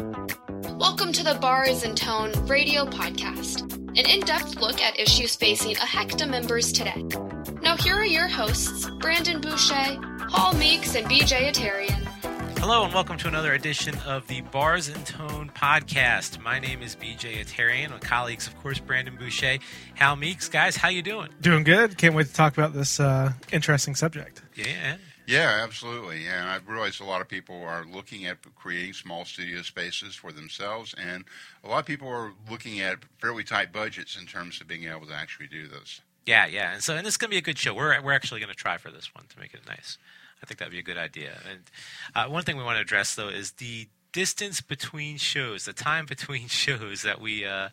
Welcome to the Bars and Tone radio podcast, an in depth look at issues facing AHECTA members today. Now, here are your hosts, Brandon Boucher, Hal Meeks, and BJ Attarian. Hello, and welcome to another edition of the Bars and Tone podcast. My name is BJ Attarian. My colleagues, of course, Brandon Boucher, Hal Meeks. Guys, how you doing? Doing good. Can't wait to talk about this uh, interesting subject. Yeah. Yeah, absolutely. And I've realized a lot of people are looking at creating small studio spaces for themselves, and a lot of people are looking at fairly tight budgets in terms of being able to actually do this. Yeah, yeah. And so, and this is going to be a good show. We're we're actually going to try for this one to make it nice. I think that'd be a good idea. And uh, one thing we want to address though is the distance between shows, the time between shows that we uh,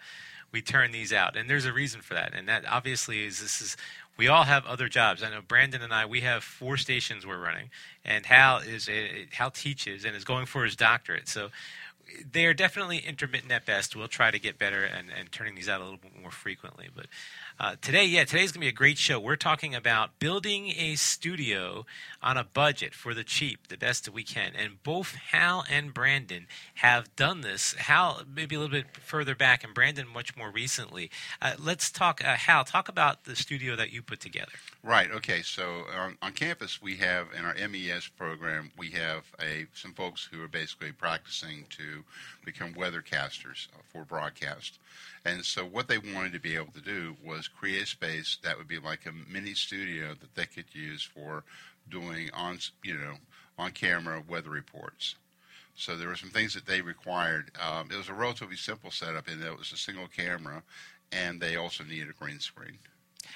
we turn these out, and there's a reason for that. And that obviously is this is we all have other jobs. I know Brandon and I we have four stations we're running, and Hal is a, Hal teaches and is going for his doctorate. So they are definitely intermittent at best. We'll try to get better and, and turning these out a little bit more frequently. But uh, today, yeah, today's going to be a great show. We're talking about building a studio on a budget for the cheap, the best that we can. And both Hal and Brandon have done this. Hal, maybe a little bit further back, and Brandon much more recently. Uh, let's talk, uh, Hal, talk about the studio that you put together. Right. Okay. So on, on campus, we have in our MES program, we have a some folks who are basically practicing to become weathercasters for broadcast. And so what they wanted to be able to do was create a space that would be like a mini studio that they could use for doing on you know on camera weather reports. So there were some things that they required. Um, it was a relatively simple setup that it was a single camera, and they also needed a green screen.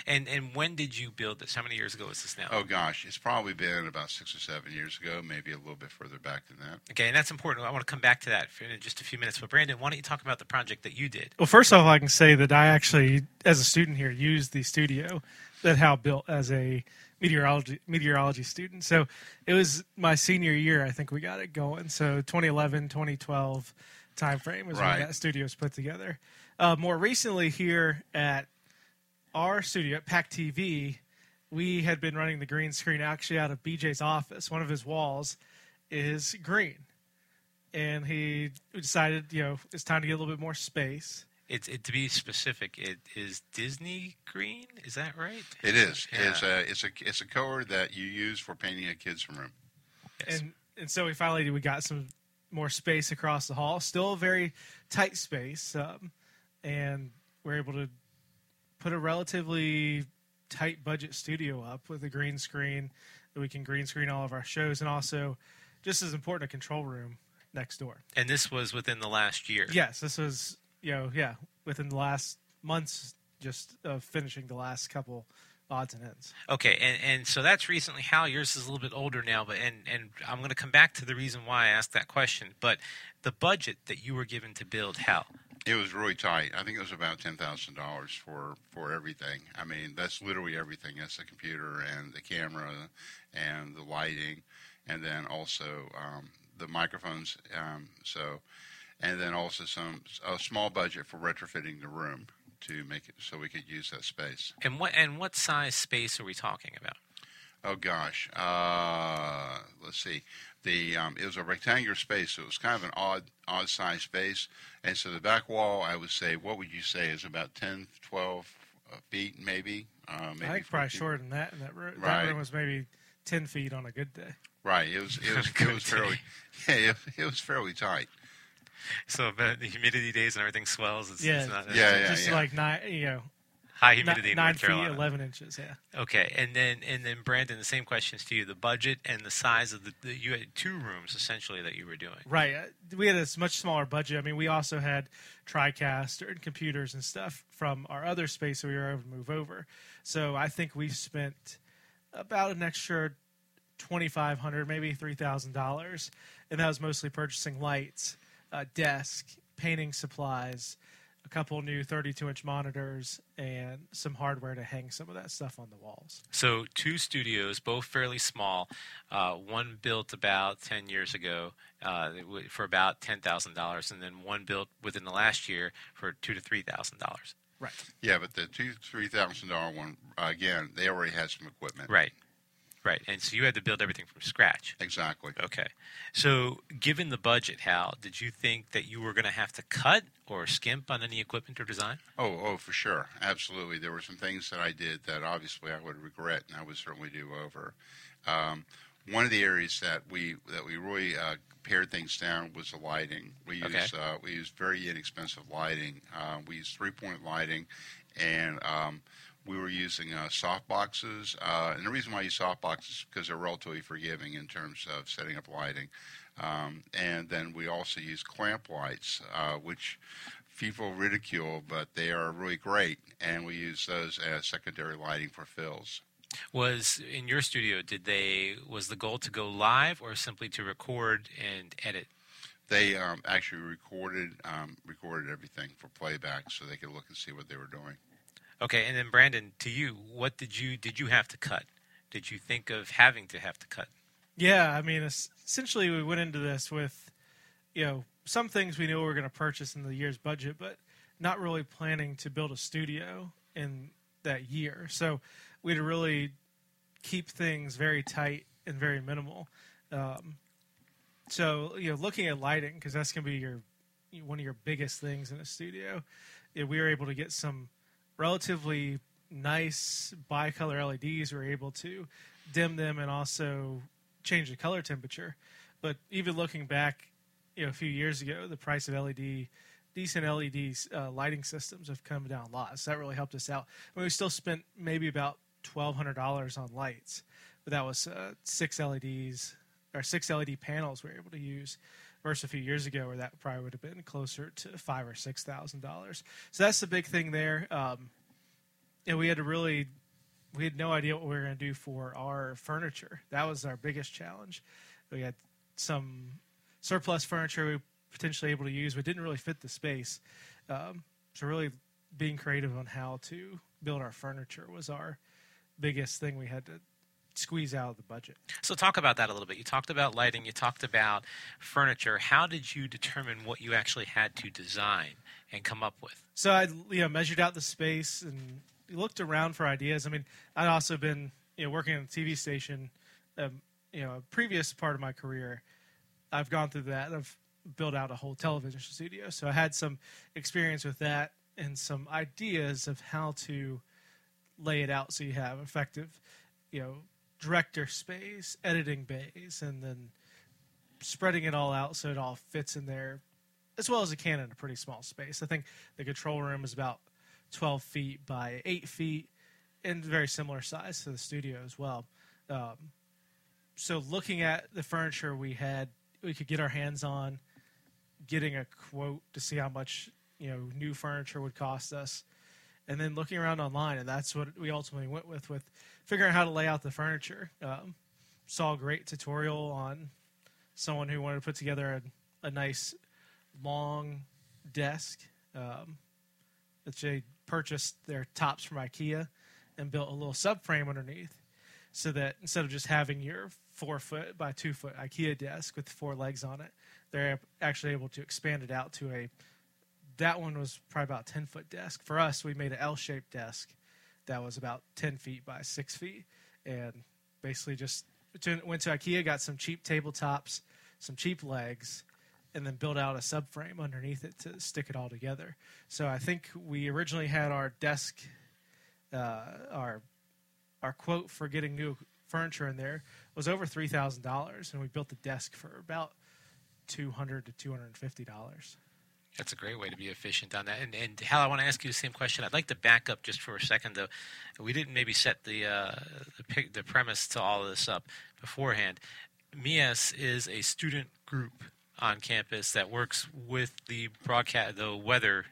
And and when did you build this? How many years ago was this now? Oh gosh, it's probably been about six or seven years ago, maybe a little bit further back than that. Okay, and that's important. I want to come back to that in just a few minutes. But Brandon, why don't you talk about the project that you did? Well, first off, I can say that I actually, as a student here, used the studio that Hal built as a meteorology meteorology student. So it was my senior year. I think we got it going. So 2011, 2012 time frame was Right. when that studio was put together. Uh, more recently, here at our studio at Pack TV, we had been running the green screen actually out of BJ's office. One of his walls is green, and he decided, you know, it's time to get a little bit more space. It's it, to be specific. It is Disney green. Is that right? It is. Yeah. It's a it's a it's a color that you use for painting a kid's room. Yes. and and so we finally we got some more space across the hall. Still a very tight space, um, and we're able to put a relatively tight budget studio up with a green screen that we can green screen all of our shows, and also just as important, a control room next door. and this was within the last year. Yes, this was you know yeah within the last months just of finishing the last couple odds and ends. Okay, and, and so that's recently. Hal, yours is a little bit older now, but and and I'm going to come back to the reason why I asked that question. But the budget that you were given to build Hal, It was really tight. I think it was about ten thousand dollars for for everything. I mean, that's literally everything. That's the computer and the camera and the lighting, and then also um, the microphones. Um, so, and then also some a small budget for retrofitting the room to make it so we could use that space. and what and what size space are we talking about? Oh gosh, uh, let's see. The um, it was a rectangular space, so it was kind of an odd odd size space. And so the back wall, I would say, what would you say is about 10, 12 uh, feet, maybe? Uh, maybe I think probably 14. shorter than that. And that room, Right. that room was maybe ten feet on a good day. Right. It was it was it was fairly yeah it, it was fairly tight. So but the humidity days and everything swells. It's, Yeah, it's not, Yeah, yeah, just like nine, you know, high humidity in nine North feet, Carolina. eleven inches. Yeah, Okay, and then and then Brandon, the same questions to you: the budget and the size of the, the you had two rooms essentially that you were doing. right. Uh, We had a much smaller budget. I mean, we also had TriCast and computers and stuff from our other space that we were able to move over. So I think we spent about an extra twenty five hundred, maybe three thousand dollars, and that was mostly purchasing lights, uh, desk, painting supplies, a couple new thirty two inch monitors, and some hardware to hang some of that stuff on the walls. So two studios, both fairly small. Uh, one built about ten years ago uh, for about ten thousand dollars, and then one built within the last year for two to three thousand dollars. Right. Yeah, but the two three thousand dollar one again, they already had some equipment. Right. Right, and so you had to build everything from scratch. Exactly. Okay. So, given the budget, Hal, did you think that you were going to have to cut or skimp on any equipment or design? Oh, oh, for sure, absolutely. There were some things that I did that obviously I would regret, and I would certainly do over. Um, one of the areas that we that we really uh, pared things down was the lighting. We Okay. used uh, we used very inexpensive lighting. Uh, we used three point lighting, and um, we were using uh, soft boxes. Uh, and the reason why I use soft boxes is because they're relatively forgiving in terms of setting up lighting. Um, and then we also use clamp lights, uh, which people ridicule, but they are really great. And we use those as secondary lighting for fills. Was in your studio? Did they was the goal to go live or simply to record and edit? They um, actually recorded um, recorded everything for playback, so they could look and see what they were doing. Okay, and then Brandon, to you, what did you did you have to cut? Did you think of having to have to cut? Yeah, I mean, essentially, we went into this with, you know, some things we knew we were going to purchase in the year's budget, but not really planning to build a studio in that year. So we had to really keep things very tight and very minimal. Um, so you know, looking at lighting because that's going to be your one of your biggest things in a studio. Yeah, we were able to get some relatively nice bicolor LEDs. We were able to dim them and also change the color temperature. But even looking back, you know, a few years ago, the price of LED, decent LED uh, lighting systems have come down a lot. So that really helped us out. I mean, we still spent maybe about twelve hundred dollars on lights, but that was uh, six LEDs or six LED panels we were able to use. Versus a few years ago, where that probably would have been closer to five or six thousand dollars. So that's the big thing there. Um, and we had to really we had no idea what we were going to do for our furniture. That was our biggest challenge. We had some surplus furniture we were potentially able to use, but didn't really fit the space. Um, so really being creative on how to build our furniture was our biggest thing we had to squeeze out of the budget. So talk about that a little bit. You talked about lighting, you talked about furniture. How did you determine what you actually had to design and come up with? So I you know measured out the space and looked around for ideas. I mean, I'd also been you know working on a TV station. Um, you know, a previous part of my career, I've gone through that. I've built out a whole television studio, so I had some experience with that and some ideas of how to lay it out so you have effective, you know, director space, editing bays, and then spreading it all out so it all fits in there as well as it can in a pretty small space. I think the control room is about 12 feet by 8 feet and very similar size to the studio as well. Um, so looking at the furniture we had, we could get our hands on, getting a quote to see how much you know new furniture would cost us, and then looking around online, and that's what we ultimately went with with figuring out how to lay out the furniture. Um, saw a great tutorial on someone who wanted to put together a, a nice long desk. Um, that they purchased their tops from IKEA and built a little subframe underneath, so that instead of just having your four foot by two foot IKEA desk with four legs on it, they're actually able to expand it out to a. That one was probably about ten foot desk. For us, we made an L shaped desk that was about ten feet by six feet, and basically just went to IKEA, got some cheap tabletops, some cheap legs, and then built out a subframe underneath it to stick it all together. So I think we originally had our desk, uh, our our quote for getting new furniture in there was over three thousand dollars, and we built the desk for about two hundred to two hundred and fifty dollars. That's a great way to be efficient on that. And, and Hal, I want to ask you the same question. I'd like to back up just for a second, though. We didn't maybe set the uh, the, the premise to all of this up beforehand. MEAS is a student group on campus that works with the broadcast, the weather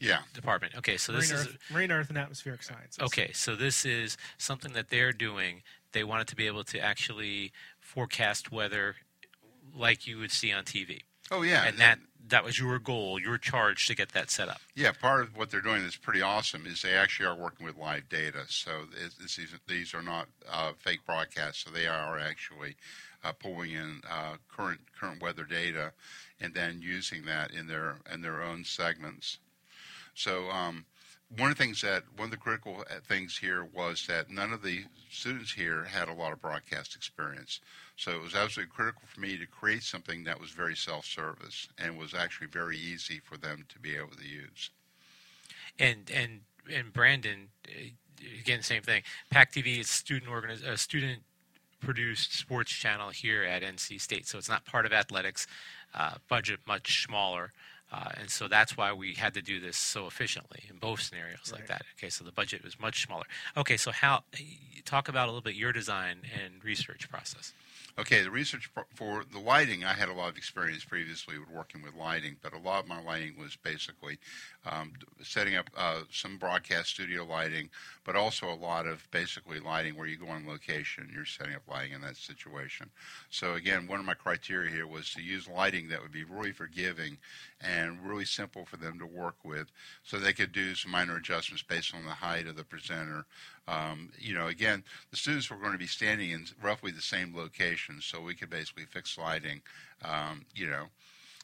Yeah. department. Okay, so this Marine is Earth, Marine Earth and Atmospheric Sciences. okay. So this is something that they're doing. They wanted to be able to actually forecast weather like you would see on TV, Oh yeah. and that that was your goal, your charge to get that set up. Yeah, part of what they're doing that's pretty awesome is they actually are working with live data. So these, these are not uh, fake broadcasts. So they are actually uh, pulling in uh, current current weather data and then using that in their in their own segments. So um, one of the things that one of the critical uh, things here was that none of the students here had a lot of broadcast experience. So it was absolutely critical for me to create something that was very self-service and was actually very easy for them to be able to use. And and and Brandon, uh, again, same thing. PAC TV is student organiz- a student produced sports channel here at NC State, so it's not part of athletics. Uh, budget much smaller. Uh, and so that's why we had to do this so efficiently in both scenarios right. like that. Okay, so the budget was much smaller. Okay, so how talk about a little bit your design and research process. Okay, the research for the lighting, I had a lot of experience previously with working with lighting, but a lot of my lighting was basically um, setting up uh, some broadcast studio lighting, but also a lot of basically lighting where you go on location, and you're setting up lighting in that situation. So again, one of my criteria here was to use lighting that would be really forgiving and really simple for them to work with, so they could do some minor adjustments based on the height of the presenter. Um, you know, again, the students were going to be standing in roughly the same location, so we could basically fix lighting. Um, you know,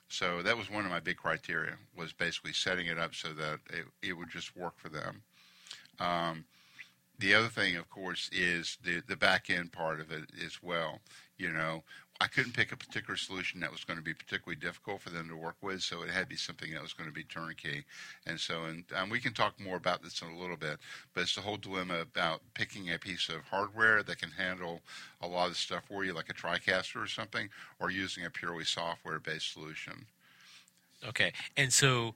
so that was one of my big criteria was basically setting it up so that it, it would just work for them. Um, the other thing, of course, is the the back end part of it as well. You know, I couldn't pick a particular solution that was going to be particularly difficult for them to work with, so it had to be something that was going to be turnkey. And so, and, and we can talk more about this in a little bit, but it's the whole dilemma about picking a piece of hardware that can handle a lot of stuff for you, like a TriCaster or something, or using a purely software-based solution. Okay, and so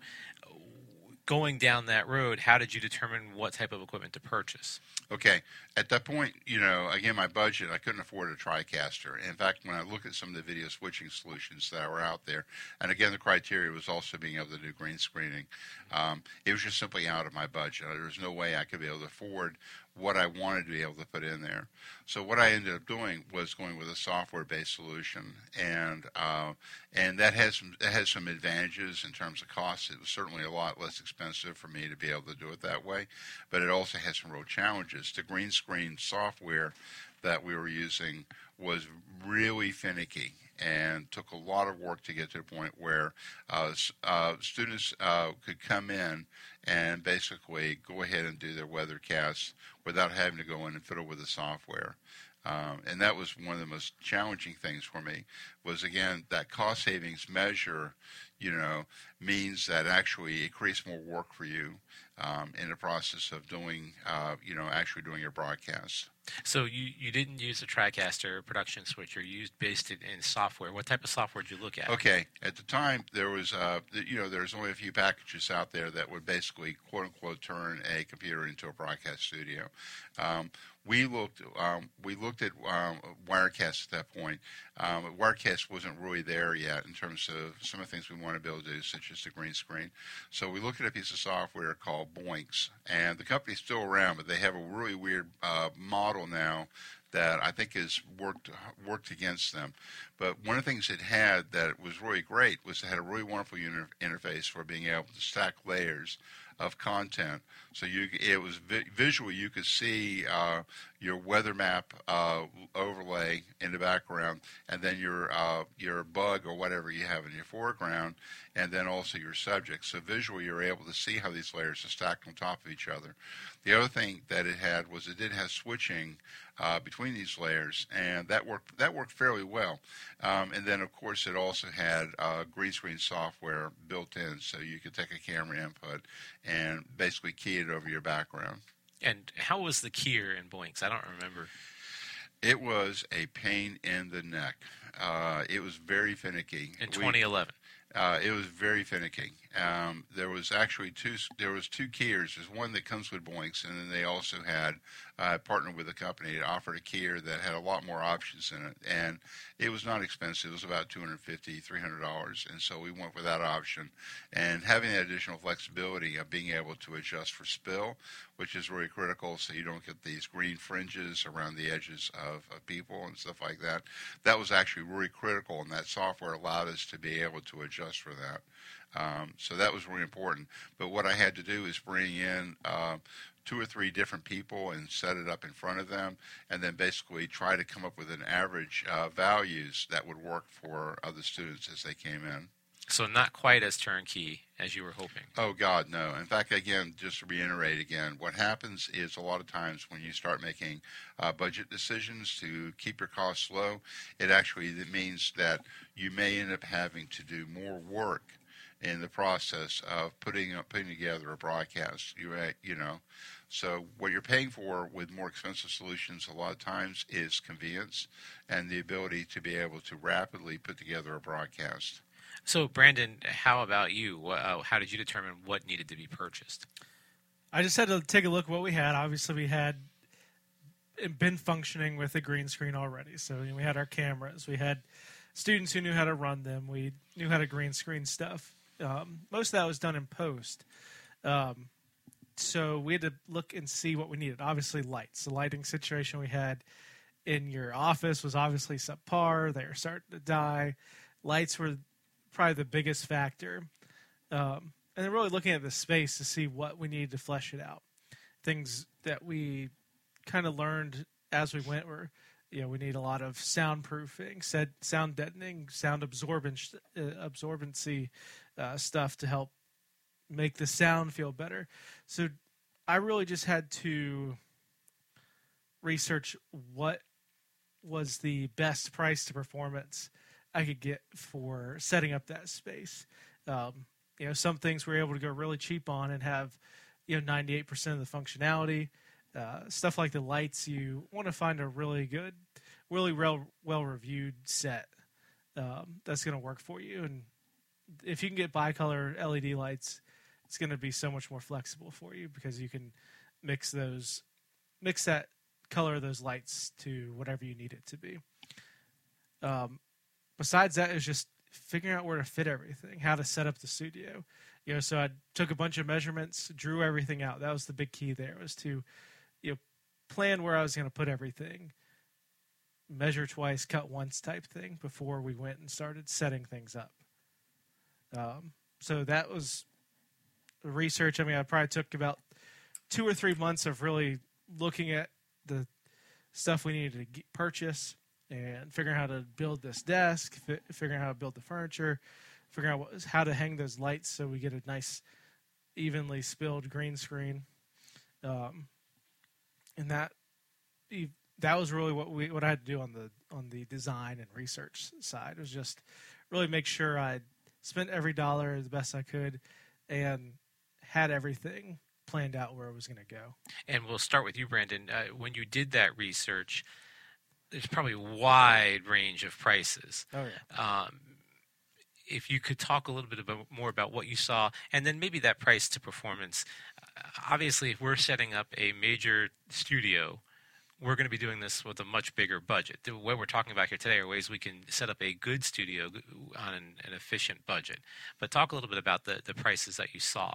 going down that road, how did you determine what type of equipment to purchase? Okay, at that point, you know, again, my budget, I couldn't afford a TriCaster. In fact, when I look at some of the video switching solutions that were out there, and again, the criteria was also being able to do green screening, um, it was just simply out of my budget. There was no way I could be able to afford what I wanted to be able to put in there. So what I ended up doing was going with a software-based solution, and uh, and that has that has some advantages in terms of cost. It was certainly a lot less expensive for me to be able to do it that way, but it also has some real challenges. The green screen software that we were using was really finicky and took a lot of work to get to the point where uh, uh, students uh, could come in and basically go ahead and do their weathercasts without having to go in and fiddle with the software. Um, and that was one of the most challenging things for me was again that cost savings measure you know means that actually it creates more work for you um, in the process of doing, uh, you know, actually doing your broadcasts. So you, you didn't use a TriCaster production switcher. You used based it in software. What type of software did you look at? Okay, at the time there was, uh, you know, there's only a few packages out there that would basically quote unquote turn a computer into a broadcast studio. Um, we looked um, we looked at um, Wirecast at that point. Um, Wirecast wasn't really there yet in terms of some of the things we want to be able to do, such as the green screen. So we looked at a piece of software called Boinx, and the company's still around, but they have a really weird uh, model now that I think has worked worked against them. But one of the things it had that was really great was it had a really wonderful interface for being able to stack layers of content. So you, it was vi- visual. You could see uh, your weather map uh, overlay in the background, and then your uh, your bug or whatever you have in your foreground, and then also your subject. So visually, you're able to see how these layers are stacked on top of each other. The other thing that it had was it did have switching uh, between these layers, and that worked that worked fairly well. Um, and then, of course, it also had uh, green screen software built in, so you could take a camera input and basically key it over your background. And how was the keyer in Boinx? I don't remember. It was a pain in the neck. Uh, it was very finicky. In 2011. We, uh, it was very finicky. Um, there was actually two. There was two keyers. There's one that comes with Boinx, and then they also had uh, partnered with a company that offered a keyer that had a lot more options in it, and it was not expensive. It was about $250, 300 dollars, and so we went with that option. And having that additional flexibility of being able to adjust for spill, which is really critical, so you don't get these green fringes around the edges of, of people and stuff like that. That was actually really critical, and that software allowed us to be able to adjust for that. Um, so that was really important. But what I had to do is bring in uh, two or three different people and set it up in front of them, and then basically try to come up with an average uh, values that would work for other students as they came in. So not quite as turnkey as you were hoping. Oh God, no. In fact, again, just to reiterate again, what happens is a lot of times when you start making uh, budget decisions to keep your costs low, it actually means that you may end up having to do more work in the process of putting putting together a broadcast. You you know, so what you're paying for with more expensive solutions a lot of times is convenience and the ability to be able to rapidly put together a broadcast. So, Brandon, how about you? Uh, how did you determine what needed to be purchased? I just had to take a look at what we had. Obviously, we had been functioning with a green screen already. So you know, we had our cameras. We had students who knew how to run them. We knew how to green screen stuff. Um, most of that was done in post. Um, so we had to look and see what we needed. Obviously, lights. The lighting situation we had in your office was obviously subpar. They were starting to die. Lights were probably the biggest factor. Um, and then really looking at the space to see what we needed to flesh it out. Things that we kind of learned as we went were, you know, we need a lot of soundproofing, said sound deadening, sound absorbance, uh, absorbency uh, stuff to help make the sound feel better. So I really just had to research what was the best price to performance I could get for setting up that space. Um, you know, some things we are able to go really cheap on and have, you know, 98% of the functionality. Uh, stuff like the lights, you want to find a really good, really well well reviewed set um, that's going to work for you. And if you can get bicolor LED lights, it's going to be so much more flexible for you because you can mix those, mix that color of those lights to whatever you need it to be. Um, besides that is just figuring out where to fit everything, how to set up the studio. You know, so I took a bunch of measurements, drew everything out. That was the big key there was to, you know, plan where I was going to put everything, measure twice, cut once type thing before we went and started setting things up. Um, so that was research. I mean, I probably took about two or three months of really looking at the stuff we needed to get, purchase and figuring out how to build this desk, fi- figuring out how to build the furniture, figuring out what, how to hang those lights so we get a nice, evenly spilled green screen. Um, and that that was really what we what I had to do on the on the design and research side. It was just really make sure I spent every dollar the best I could, and had everything planned out where it was going to go. And we'll start with you, Brandon. Uh, when you did that research, there's probably a wide range of prices. Oh yeah. Um, if you could talk a little bit about, more about what you saw, and then maybe that price to performance. Uh, obviously, if we're setting up a major studio, we're going to be doing this with a much bigger budget. What we're talking about here today are ways we can set up a good studio on an, an efficient budget. But talk a little bit about the, the prices that you saw.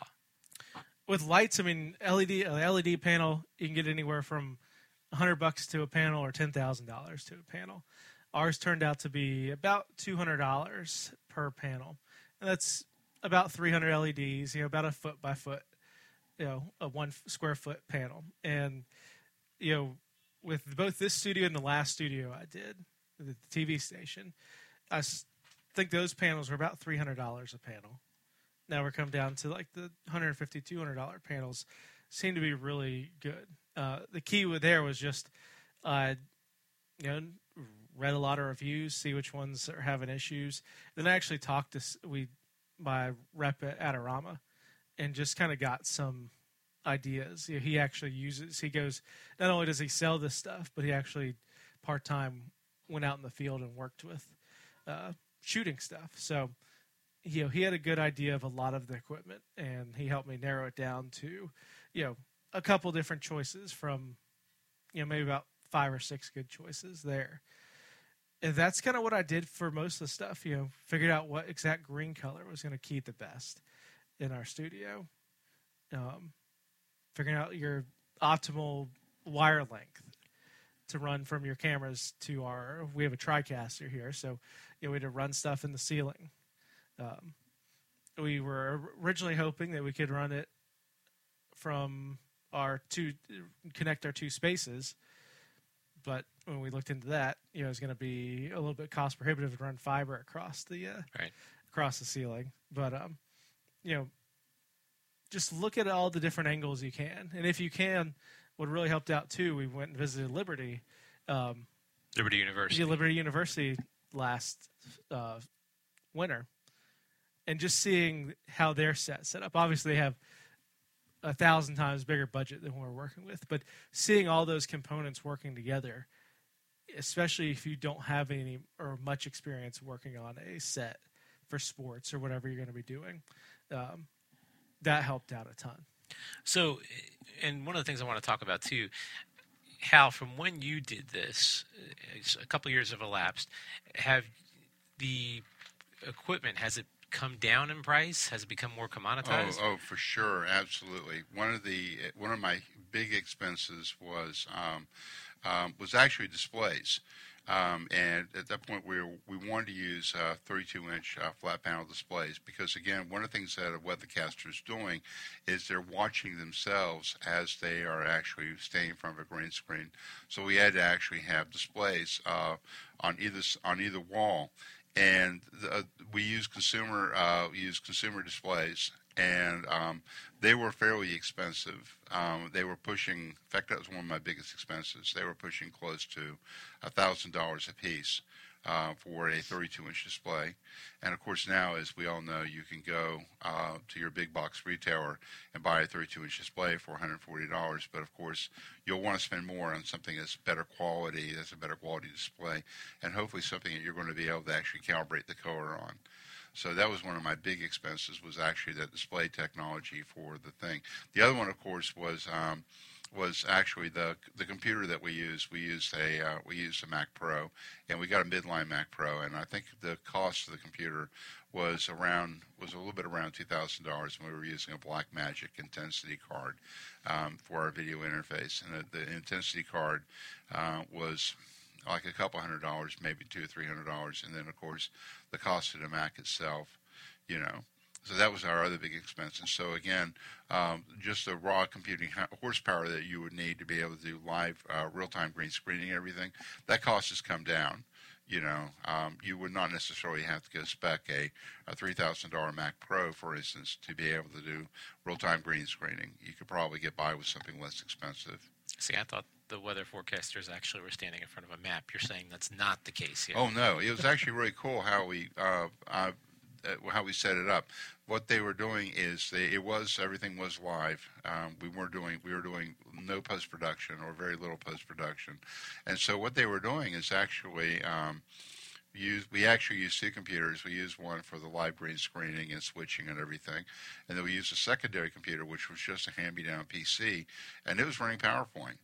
With lights, I mean, LED LED panel, you can get anywhere from hundred bucks to a panel or ten thousand dollars to a panel. Ours turned out to be about two hundred dollars per panel, and that's about three hundred LEDs. You know, about a foot by foot, you know, a one square foot panel. And you know, with both this studio and the last studio I did, the TV station, I think those panels were about three hundred dollars a panel. Now we're come down to like the 150 200 dollar panels seem to be really good uh, the key with there was just, uh, you know, read a lot of reviews, see which ones are having issues. Then I actually talked to we my rep at Adorama, and just kind of got some ideas. You know, he actually uses. He goes. Not only does he sell this stuff, but he actually part time went out in the field and worked with uh, shooting stuff. So, you know, he had a good idea of a lot of the equipment, and he helped me narrow it down to, you know, a couple different choices from, you know, maybe about five or six good choices there. And that's kind of what I did for most of the stuff. You know, figured out what exact green color was going to keep the best in our studio. Um, figuring out your optimal wire length to run from your cameras to our. We have a TriCaster here, so you know we had to run stuff in the ceiling. Um, we were originally hoping that we could run it from our two connect our two spaces. But when we looked into that, you know, it's going to be a little bit cost prohibitive to run fiber across the uh, right. across the ceiling. But um, you know, just look at all the different angles you can, and if you can, what really helped out too, we went and visited Liberty, um, Liberty University. Liberty University last uh, winter, and just seeing how their set set up. Obviously, they have a thousand times bigger budget than we're working with, but seeing all those components working together, especially if you don't have any or much experience working on a set for sports or whatever you're going to be doing, um, that helped out a ton. So, and one of the things I want to talk about too, Hal, from when you did this, a couple years have elapsed. Have the equipment has it come down in price? Has it become more commoditized? Oh, oh, for sure, absolutely. One of the one of my big expenses was um, um, was actually displays. Um, and at that point, we were, we wanted to use uh, 32-inch uh, flat panel displays because, again, one of the things that a weathercaster is doing is they're watching themselves as they are actually standing in front of a green screen. So we had to actually have displays uh, on either on either wall, and the, uh, we use consumer uh, use consumer displays and um, they were fairly expensive. Um, they were pushing, in fact, that was one of my biggest expenses. They were pushing close to thousand dollars a piece uh, for a 32-inch display. And of course, now, as we all know, you can go uh, to your big box retailer and buy a 32-inch display for $140. But of course, you'll want to spend more on something that's better quality, that's a better quality display, and hopefully something that you're going to be able to actually calibrate the color on. So that was one of my big expenses was actually that display technology for the thing. The other one, of course, was um, was actually the the computer that we used. We used a uh, we used a Mac Pro, and we got a midline Mac Pro, and I think the cost of the computer was around was a little bit around two thousand dollars, and we were using a Blackmagic Intensity card um, for our video interface, and the, the Intensity card uh, was like a couple hundred dollars, maybe two or three hundred dollars, and then of course the cost of the Mac itself, you know. So that was our other big expense. And so again, um, just the raw computing horsepower that you would need to be able to do live, uh, real-time green screening and everything, that cost has come down. You know, um, you would not necessarily have to go spec a, a $3,000 Mac Pro, for instance, to be able to do real-time green screening. You could probably get by with something less expensive. See, I thought the weather forecasters actually were standing in front of a map. You're saying that's not the case here. Oh no, it was actually really cool how we uh, uh, how we set it up. What they were doing is they, it was everything was live. Um, we weren't doing we were doing no post production or very little post production, and so what they were doing is actually. Um, use we actually use two computers. We use one for the live green screening and switching and everything, and then we used a secondary computer, which was just a hand-me-down PC, and it was running PowerPoint.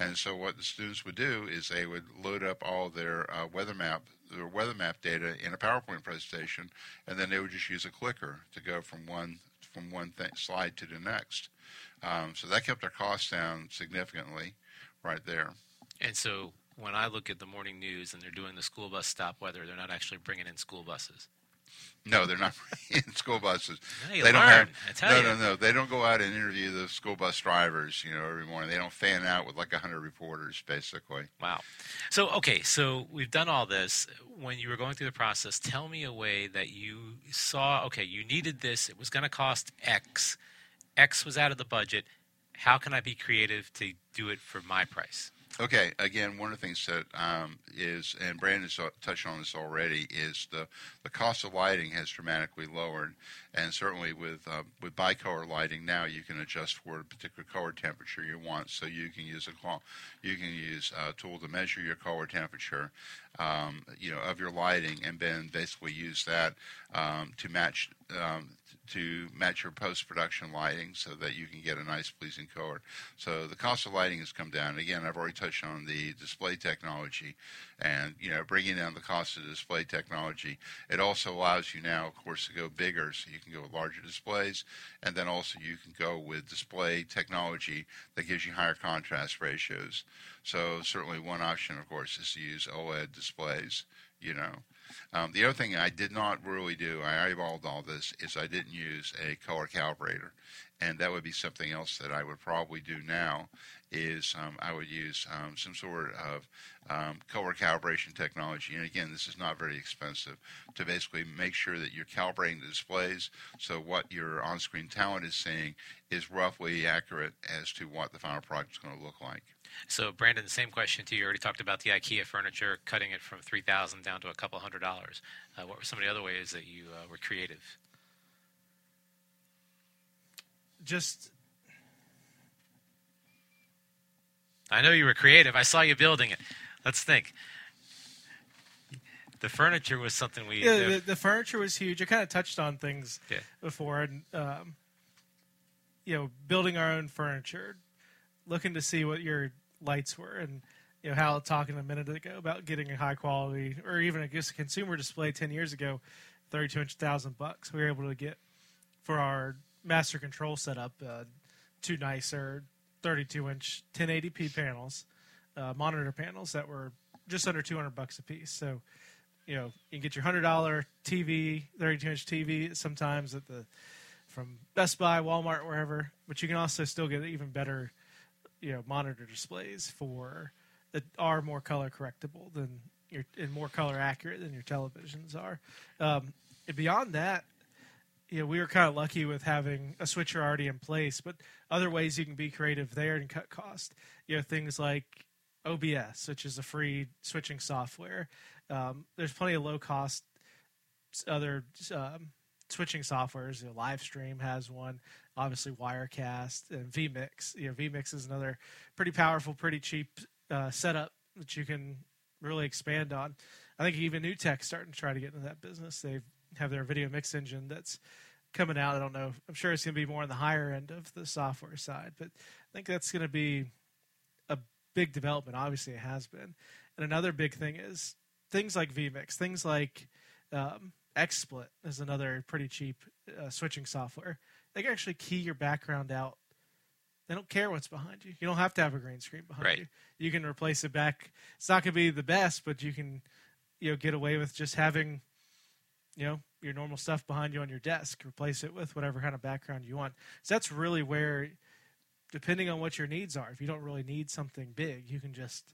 And so what the students would do is they would load up all their uh, weather map their weather map data in a PowerPoint presentation, and then they would just use a clicker to go from one from one slide to the next. Um, so that kept our costs down significantly, right there. And so when I look at the morning news and they're doing the school bus stop weather, they're not actually bringing in school buses. No, they're not in school buses. They don't learn, have. no, you. no, no. They don't go out and interview the school bus drivers. You know, every morning they don't fan out with like a hundred reporters, basically. Wow. So okay, so we've done all this. When you were going through the process, tell me a way that you saw. Okay, you needed this. It was going to cost X. X was out of the budget. How can I be creative to do it for my price? Okay, again, one of the things that um, is, and Brandon's touched on this already, is the, the cost of lighting has dramatically lowered, and certainly with uh, with bicolor lighting now, you can adjust for a particular color temperature you want. So you can use a you can use a tool to measure your color temperature, um, you know, of your lighting, and then basically use that um, to match um, to match your post production lighting so that you can get a nice pleasing color. So the cost of lighting has come down. Again, I've already touched on the display technology and you know bringing down the cost of display technology. It also allows you now, of course, to go bigger, so you can go with larger displays, and then also you can go with display technology that gives you higher contrast ratios. So certainly one option, of course, is to use OLED displays. You know, um, the other thing I did not really do, I eyeballed all this, is I didn't use a color calibrator. and that would be something else that I would probably do now. Is um, I would use um, some sort of um, color calibration technology, and again, this is not very expensive to basically make sure that you're calibrating the displays so what your on-screen talent is seeing is roughly accurate as to what the final product is going to look like. So, Brandon, the same question to you. You already talked about the IKEA furniture, cutting it from three thousand down to a couple hundred dollars. Uh, what were some of the other ways that you uh, were creative? Just I know you were creative. I saw you building it. Let's think. The furniture was something we. yeah, the, the furniture was huge. I kind of touched on things Yeah. before, and um, you know, building our own furniture, looking to see what your lights were, and you know, Hal talking a minute ago about getting a high quality, or even I guess a consumer display ten years ago, thirty-two inch thousand bucks. We were able to get for our master control setup uh, two nicer thirty-two inch 1080p panels, uh, monitor panels that were just under two hundred bucks a piece. So you know, you can get your hundred dollar TV, thirty two inch TV sometimes at the from Best Buy, Walmart, wherever. But you can also still get even better, you know, monitor displays for that are more color correctable than your and more color accurate than your televisions are. Um, and beyond that, know, we were kind of lucky with having a switcher already in place. But other ways you can be creative there and cut cost. You know, things like OBS, which is a free switching software. Um, there's plenty of low cost other um, switching softwares. You know, Livestream has one, obviously Wirecast and vMix. You know, vMix is another pretty powerful, pretty cheap uh, setup that you can really expand on. I think even NewTek's starting to try to get into that business. They have their video mix engine that's coming out. I don't know. I'm sure it's going to be more on the higher end of the software side, but I think that's going to be a big development. Obviously, it has been. And another big thing is things like vMix, things like um, XSplit is another pretty cheap uh, switching software. They can actually key your background out. They don't care what's behind you. You don't have to have a green screen behind Right. you. You can replace it back. It's not going to be the best, but you can, you know, get away with just having, you know, your normal stuff behind you on your desk. Replace it with whatever kind of background you want. So that's really where, depending on what your needs are, if you don't really need something big, you can just,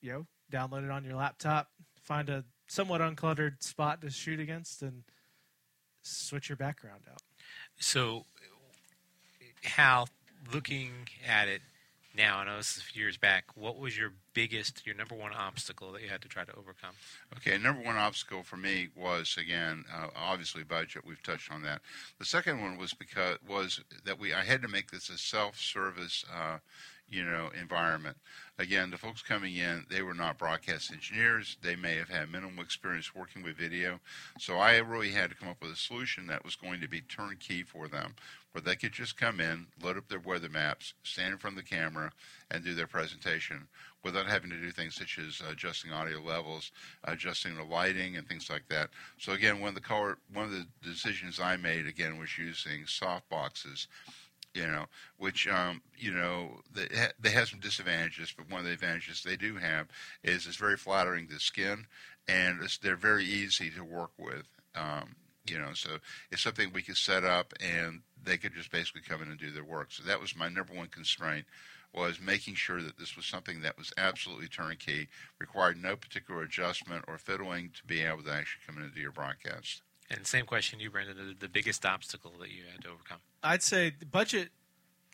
you know, download it on your laptop, find a somewhat uncluttered spot to shoot against, and switch your background out. So, Hal, looking at it now, I know this is years back. What was your biggest, your number one obstacle that you had to try to overcome? Okay, number one obstacle for me was again, uh, obviously budget. We've touched on that. The second one was because was that we I had to make this a self-service, uh, you know, environment. Again, the folks coming in, they were not broadcast engineers. They may have had minimal experience working with video, so I really had to come up with a solution that was going to be turnkey for them, where they could just come in, load up their weather maps, stand in front of the camera, and do their presentation without having to do things such as adjusting audio levels, adjusting the lighting, and things like that. So again, one of the color, one of the decisions I made again was using soft boxes. You know, which um, you know they, they have some disadvantages, but one of the advantages they do have is it's very flattering to the skin, and they're very easy to work with. Um, you know, so it's something we could set up, and they could just basically come in and do their work. So that was my number one constraint was making sure that this was something that was absolutely turnkey, required no particular adjustment or fiddling to be able to actually come in and do your broadcast. And same question you, Brandon. The, the biggest obstacle that you had to overcome. I'd say the budget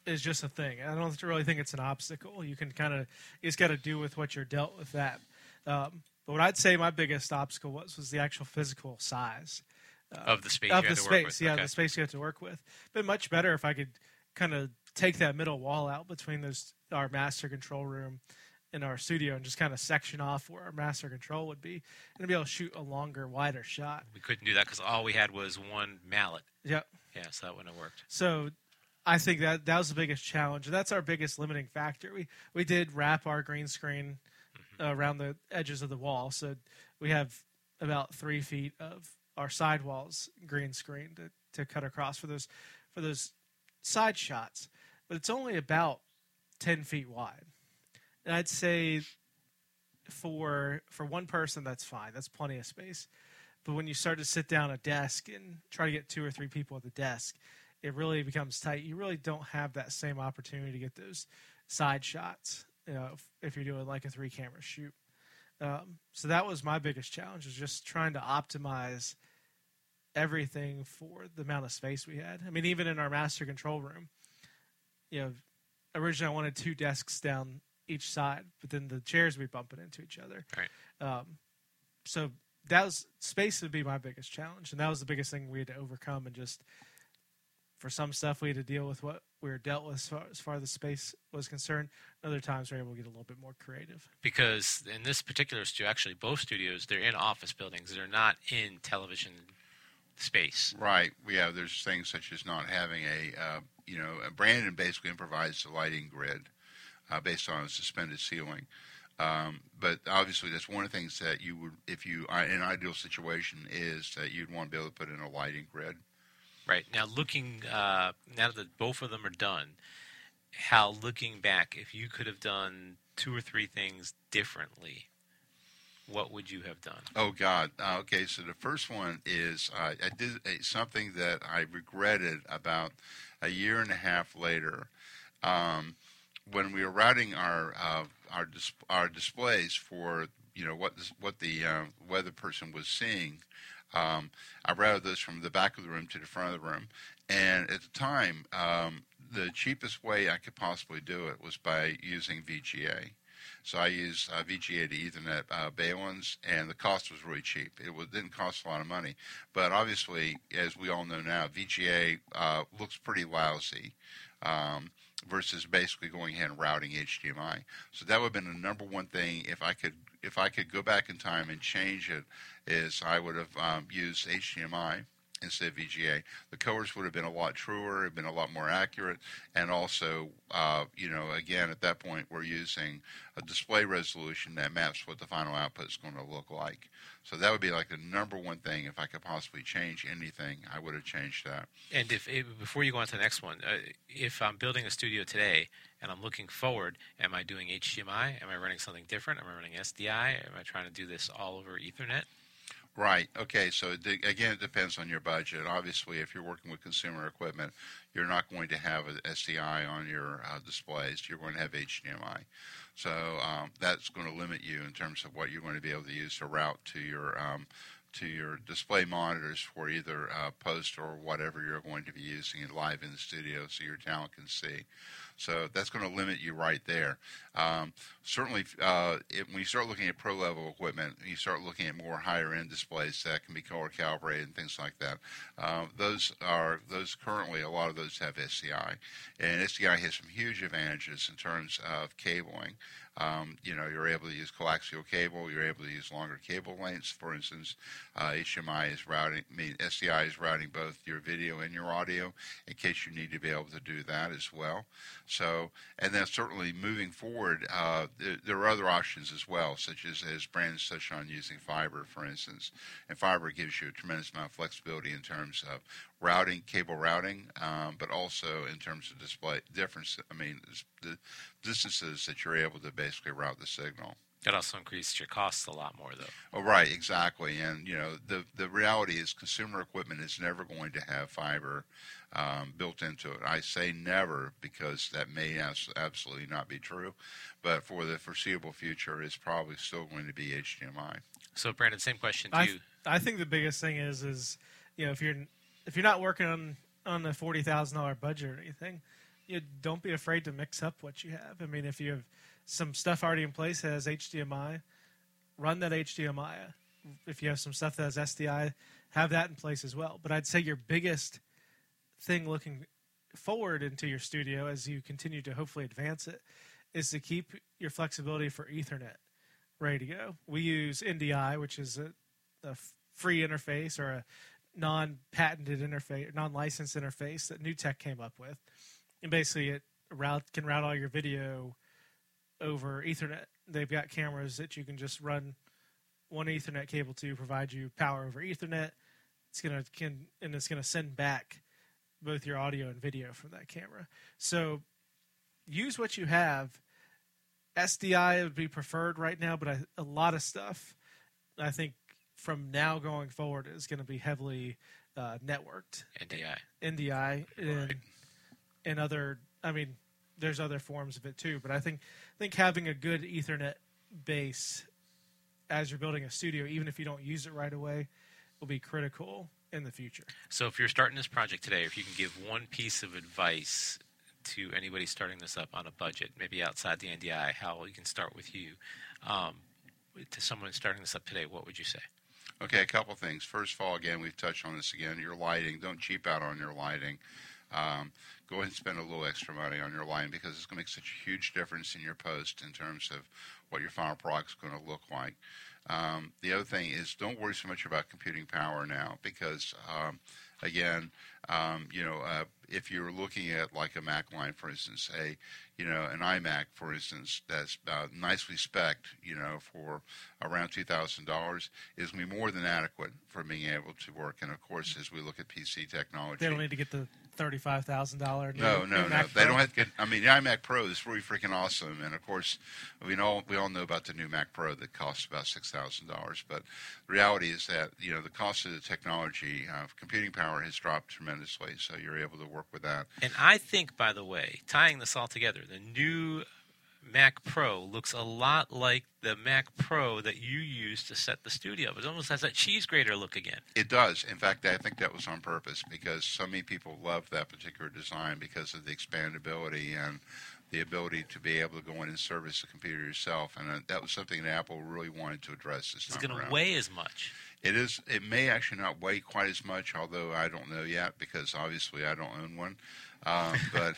is just a thing. I don't really think it's an obstacle. You can kind of it's got to do with what you're dealt with that. Um, but what I'd say my biggest obstacle was was the actual physical size of the space of you the to space. work with. Yeah, Okay. the space you have to work with. Been much better if I could kind of take that middle wall out between those our master control room and our studio and just kind of section off where our master control would be and be able to shoot a longer, wider shot. We couldn't do that because all we had was one mallet. Yep. Yeah, so that wouldn't have worked. So I think that that was the biggest challenge. That's our biggest limiting factor. We we did wrap our green screen uh, around the edges of the wall, so we have about three feet of our sidewalls green screen to, to cut across for those for those side shots. But it's only about ten feet wide, I'd say for for one person that's fine. That's plenty of space. But when you start to sit down at a desk and try to get two or three people at the desk, it really becomes tight. You really don't have that same opportunity to get those side shots. You know, if, if you're doing like a three camera shoot. Um, so that was my biggest challenge was just trying to optimize everything for the amount of space we had. I mean, even in our master control room, you know, originally I wanted two desks down each side, but then the chairs would be bumping into each other. Right. Um, so that was space would be my biggest challenge, and that was the biggest thing we had to overcome. And just for some stuff, we had to deal with what we were dealt with as far as, far as the space was concerned. Other times, we were able to get a little bit more creative. Because in this particular studio, actually, both studios, they're in office buildings. They're not in television space. Right. Yeah. There's things such as not having a, uh, you know, Brandon basically improvised the lighting grid uh, based on a suspended ceiling. Um, but obviously, that's one of the things that you would, if you, in an ideal situation, is that you'd want to be able to put in a lighting grid. Right now, looking uh, now that both of them are done, how looking back, if you could have done two or three things differently, what would you have done? Oh God. Uh, okay, so the first one is uh, I did uh, something that I regretted about a year and a half later. Um, when we were routing our uh, our dis- our displays for you know what this, what the uh, weather person was seeing, um, I routed those from the back of the room to the front of the room, and at the time, um, the cheapest way I could possibly do it was by using VGA. So I used uh, VGA to Ethernet uh, Baluns, and the cost was really cheap. It was, didn't cost a lot of money, but obviously, as we all know now, VGA uh, looks pretty lousy. Um, versus basically going ahead and routing HDMI. So that would have been the number one thing if I could if I could go back in time and change it is I would have um, used HDMI instead of VGA. The colors would have been a lot truer, have been a lot more accurate, and also, uh, you know, again at that point we're using a display resolution that maps what the final output is going to look like. So that would be like the number one thing. If I could possibly change anything, I would have changed that. And if before you go on to the next one, uh, if I'm building a studio today and I'm looking forward, am I doing HDMI? Am I running something different? Am I running SDI? Am I trying to do this all over Ethernet? Right. Okay. So again, it depends on your budget. Obviously, if you're working with consumer equipment, you're not going to have an SDI on your uh, displays. You're going to have HDMI. So um, that's going to limit you in terms of what you're going to be able to use to route to your um, to your display monitors for either uh, post or whatever you're going to be using live in the studio so your talent can see. So that's going to limit you right there. Um, certainly, uh, it, when you start looking at pro level equipment, you start looking at more higher end displays that can be color calibrated and things like that. Uh, those are those currently a lot of those have SDI, and SDI has some huge advantages in terms of cabling. Um, you know, you're able to use coaxial cable. You're able to use longer cable lengths. For instance, uh, HMI is routing. I mean, SDI is routing both your video and your audio in case you need to be able to do that as well. So, and then certainly moving forward, uh, there, there, are other options as well, such as as Brandon touched on using fiber, for instance. And fiber gives you a tremendous amount of flexibility in terms of routing, cable routing, um, but also in terms of display difference. I mean, the distances that you're able to basically route the signal. That also increased your costs a lot more, though. Oh, right, exactly. And you know, the the reality is, consumer equipment is never going to have fiber um, built into it. I say never because that may absolutely not be true, but for the foreseeable future, it's probably still going to be HDMI. So, Brandon, same question to I, you. I think the biggest thing is, is you know, if you're if you're not working on on a forty thousand dollar budget or anything, you don't be afraid to mix up what you have. I mean, if you have some stuff already in place that has HDMI, run that HDMI. If you have some stuff that has SDI, have that in place as well. But I'd say your biggest thing looking forward into your studio as you continue to hopefully advance it is to keep your flexibility for Ethernet go. We use NDI, which is a, a free interface or a non-patented interface, non-licensed interface that NewTek came up with, and basically it route can route all your video over Ethernet. They've got cameras that you can just run one Ethernet cable to provide you power over Ethernet. It's gonna can and it's gonna send back both your audio and video from that camera. So use what you have. SDI would be preferred right now, but I, a lot of stuff I think from now going forward is going to be heavily uh, networked. NDI. NDI Right. and other. I mean, there's other forms of it too, but I think I think having a good Ethernet base as you're building a studio, even if you don't use it right away, will be critical in the future. So if you're starting this project today, if you can give one piece of advice to anybody starting this up on a budget, maybe outside the NDI, how we can start with you, um, to someone starting this up today, what would you say? Okay, a couple things. First of all, again, we've touched on this again. Your lighting, don't cheap out on your lighting. Um, go ahead and spend a little extra money on your line because it's going to make such a huge difference in your post in terms of what your final product is going to look like. Um, the other thing is don't worry so much about computing power now because, um, again, um, you know, uh, if you're looking at like a Mac line, for instance, a you know an iMac, for instance, that's uh, nicely spec'd, you know, for around two thousand dollars, is going to be more than adequate for being able to work. And of course, as we look at PC technology, They don't need to get the thirty-five thousand dollar. no, no, no. They don't have to get. I mean, the iMac Pro is really freaking awesome, and of course, we know we all know about the new Mac Pro that costs about six thousand dollars. But the reality is that you know the cost of the technology, uh, computing power has dropped tremendously, so you're able to work with that. And I think, by the way, tying this all together, the new Mac Pro looks a lot like the Mac Pro that you used to set the studio. It almost has that cheese grater look again. It does. In fact, I think that was on purpose because so many people love that particular design because of the expandability and the ability to be able to go in and service the computer yourself. And uh, that was something that Apple really wanted to address this It's time going to weigh as much. It is. It may actually not weigh quite as much, although I don't know yet because obviously I don't own one. Um, but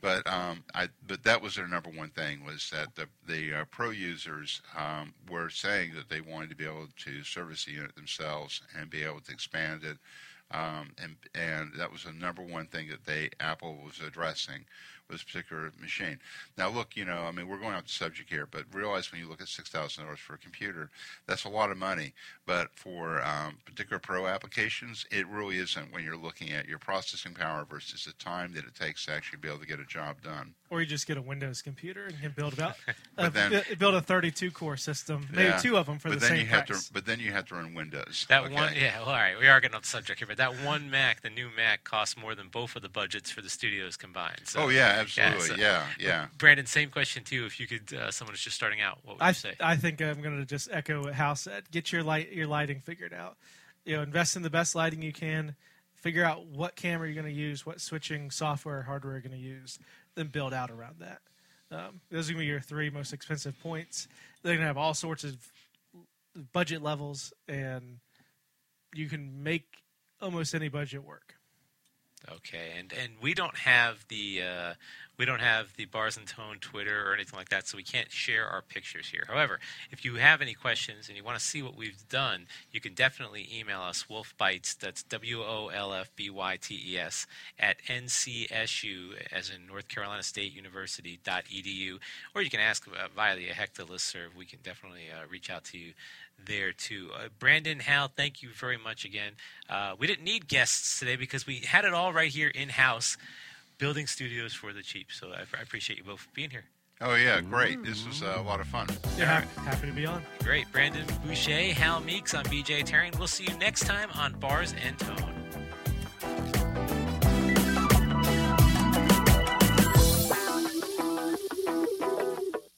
but um, I but that was their number one thing was that the the uh, pro users um, were saying that they wanted to be able to service the unit themselves and be able to expand it. Um, and and that was the number one thing that they Apple was addressing this particular machine. Now look, you know, I mean, we're going off the subject here, but realize when you look at six thousand dollars for a computer, that's a lot of money. But for um, particular pro applications, it really isn't when you're looking at your processing power versus the time that it takes to actually be able to get a job done. Or you just get a Windows computer and can build about But uh, then- bu- build a 32 core system, maybe Yeah. two of them for but the then same you have price. to, but then you have to run Windows. That okay? one, yeah. Well, all right, we are getting off the subject here, but that one Mac, the new Mac, costs more than both of the budgets for the studios combined. So, Oh yeah, absolutely. so- yeah, yeah. Brandon, same question to you. If you could, uh, someone who's just starting out, what would I you say? I think I'm going to just echo what Hal said. Get your light your lighting figured out. You know, invest in the best lighting you can. Figure out what camera you're going to use, what switching software or hardware you're going to use, then build out around that. Um, those are going to be your three most expensive points. They're going to have all sorts of budget levels, and you can make almost any budget work. Okay, and and we don't have the uh, we don't have the Bars and Tone Twitter or anything like that, so we can't share our pictures here. However, if you have any questions and you want to see what we've done, you can definitely email us Wolf Bytes. That's W O L F B Y T E S at NCSU, as in North Carolina State University edu, or you can ask uh, via the Hecta listserv. We can definitely uh, reach out to you there too. Uh, Brandon, Hal, thank you very much again. Uh, we didn't need guests today because we had it all right here in house, building studios for the cheap. So I, I appreciate you both being here. Oh yeah, great. This was uh, a lot of fun. Yeah, hap- happy to be on. Great, Brandon Boucher, Hal Meeks, I'm BJ Attarian. We'll see you next time on Bars and Tone.